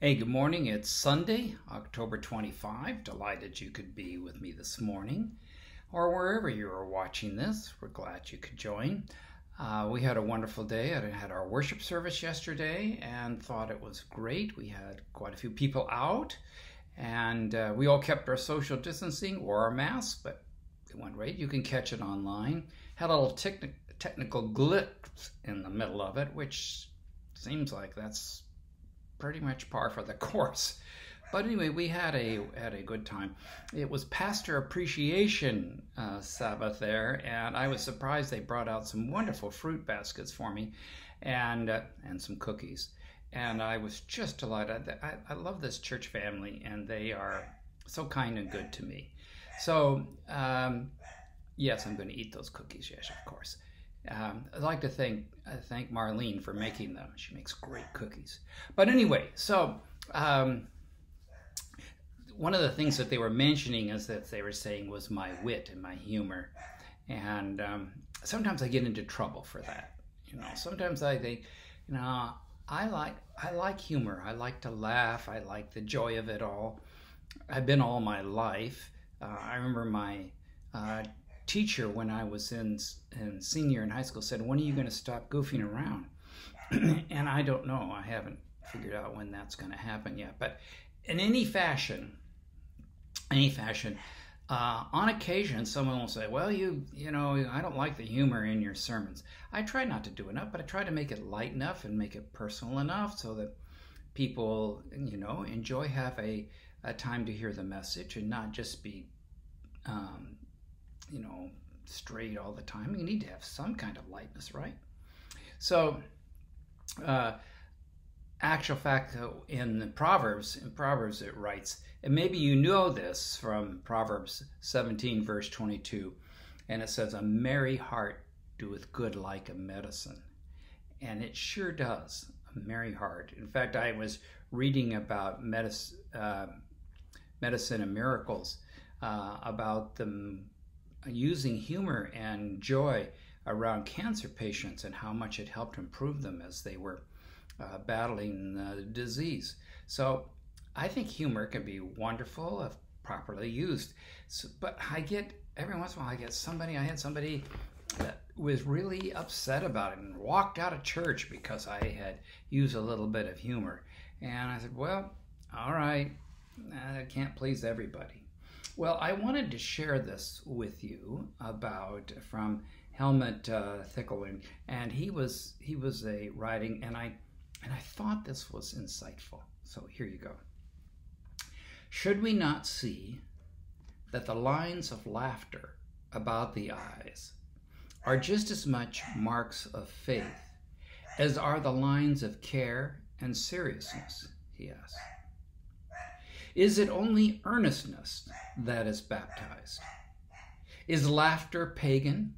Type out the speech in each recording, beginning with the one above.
Hey, good morning. It's Sunday, October 25. Delighted you could be with me this morning or wherever you are watching this. We're glad you could join. Uh, we had a wonderful day. I had our worship service yesterday and thought it was great. We had quite a few people out and uh, we all kept our social distancing, wore our masks, but it went great. You can catch it online. Had a little techni- technical glitch in the middle of it, which seems like that's pretty much par for the course. But anyway, we had a had a good time. It was Pastor Appreciation uh, Sabbath there, and I was surprised they brought out some wonderful fruit baskets for me, and uh, and some cookies. And I was just delighted. I, I love this church family, and they are so kind and good to me. So um, yes, I'm going to eat those cookies. Yes, of course. Um, I'd like to thank uh, thank Marlene for making them. She makes great cookies. But anyway, so um, one of the things that they were mentioning is that they were saying was my wit and my humor, and um, sometimes I get into trouble for that. You know, sometimes I think, you know, I like I like humor. I like to laugh. I like the joy of it all. I've been all my life. Uh, I remember my uh, teacher when I was in, in senior in high school said, "When are you going to stop goofing around?" and I don't know. I haven't figured out when that's going to happen yet. But in any fashion, any fashion, uh, on occasion, someone will say, "Well, you, you know, I don't like the humor in your sermons." I try not to do enough, but I try to make it light enough and make it personal enough so that people, you know, enjoy have a, a time to hear the message and not just be um, you know, straight all the time. You need to have some kind of lightness, right? So, uh, actual fact, in the Proverbs, in Proverbs it writes, and maybe you know this from Proverbs 17, verse 22, and it says, "A merry heart doeth good like a medicine," and it sure does. A merry heart. In fact, I was reading about medicine, uh, medicine and miracles uh, about the using humor and joy around cancer patients and how much it helped improve them as they were uh, battling the disease. So I think humor can be wonderful if properly used. So, but I get every once in a while I get somebody. I had somebody that was really upset about it and walked out of church because I had used a little bit of humor. And I said, "Well, all right, I can't please everybody." Well, I wanted to share this with you about from Helmut uh, and he was he was a writing, and I and I thought this was insightful. So here you go. Should we not see that the lines of laughter about the eyes are just as much marks of faith as are the lines of care and seriousness? He asked. Is it only earnestness that is baptized? Is laughter pagan?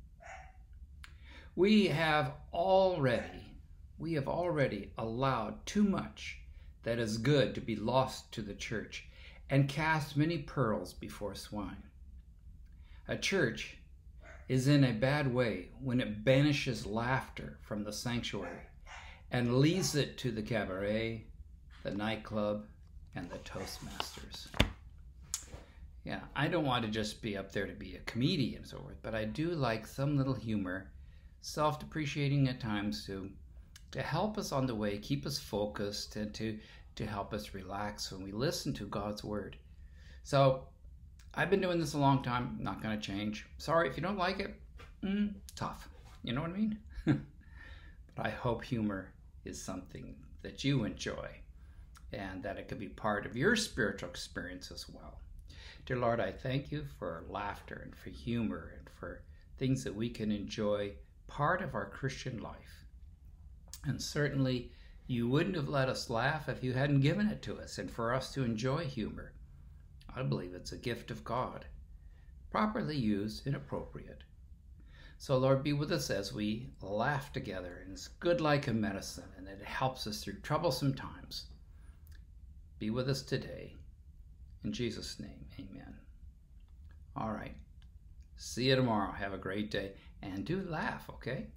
We have already, we have already allowed too much that is good to be lost to the church and cast many pearls before swine. A church is in a bad way when it banishes laughter from the sanctuary and leaves it to the cabaret, the nightclub, and the Toastmasters. Yeah, I don't want to just be up there to be a comedian and so forth, but I do like some little humor, self depreciating at times to to help us on the way, keep us focused, and to to help us relax when we listen to God's word. So I've been doing this a long time, not going to change. Sorry if you don't like it. Mm, tough. You know what I mean? but I hope humor is something that you enjoy and that it could be part of your spiritual experience as well. Dear Lord, I thank you for laughter and for humor and for things that we can enjoy part of our Christian life. And certainly, you wouldn't have let us laugh if you hadn't given it to us and for us to enjoy humor. I believe it's a gift of God, properly used and appropriate. So, Lord, be with us as we laugh together, and it's good like a medicine, and it helps us through troublesome times be with us today. In Jesus' name, amen. All right. See you tomorrow. Have a great day. And do laugh, okay?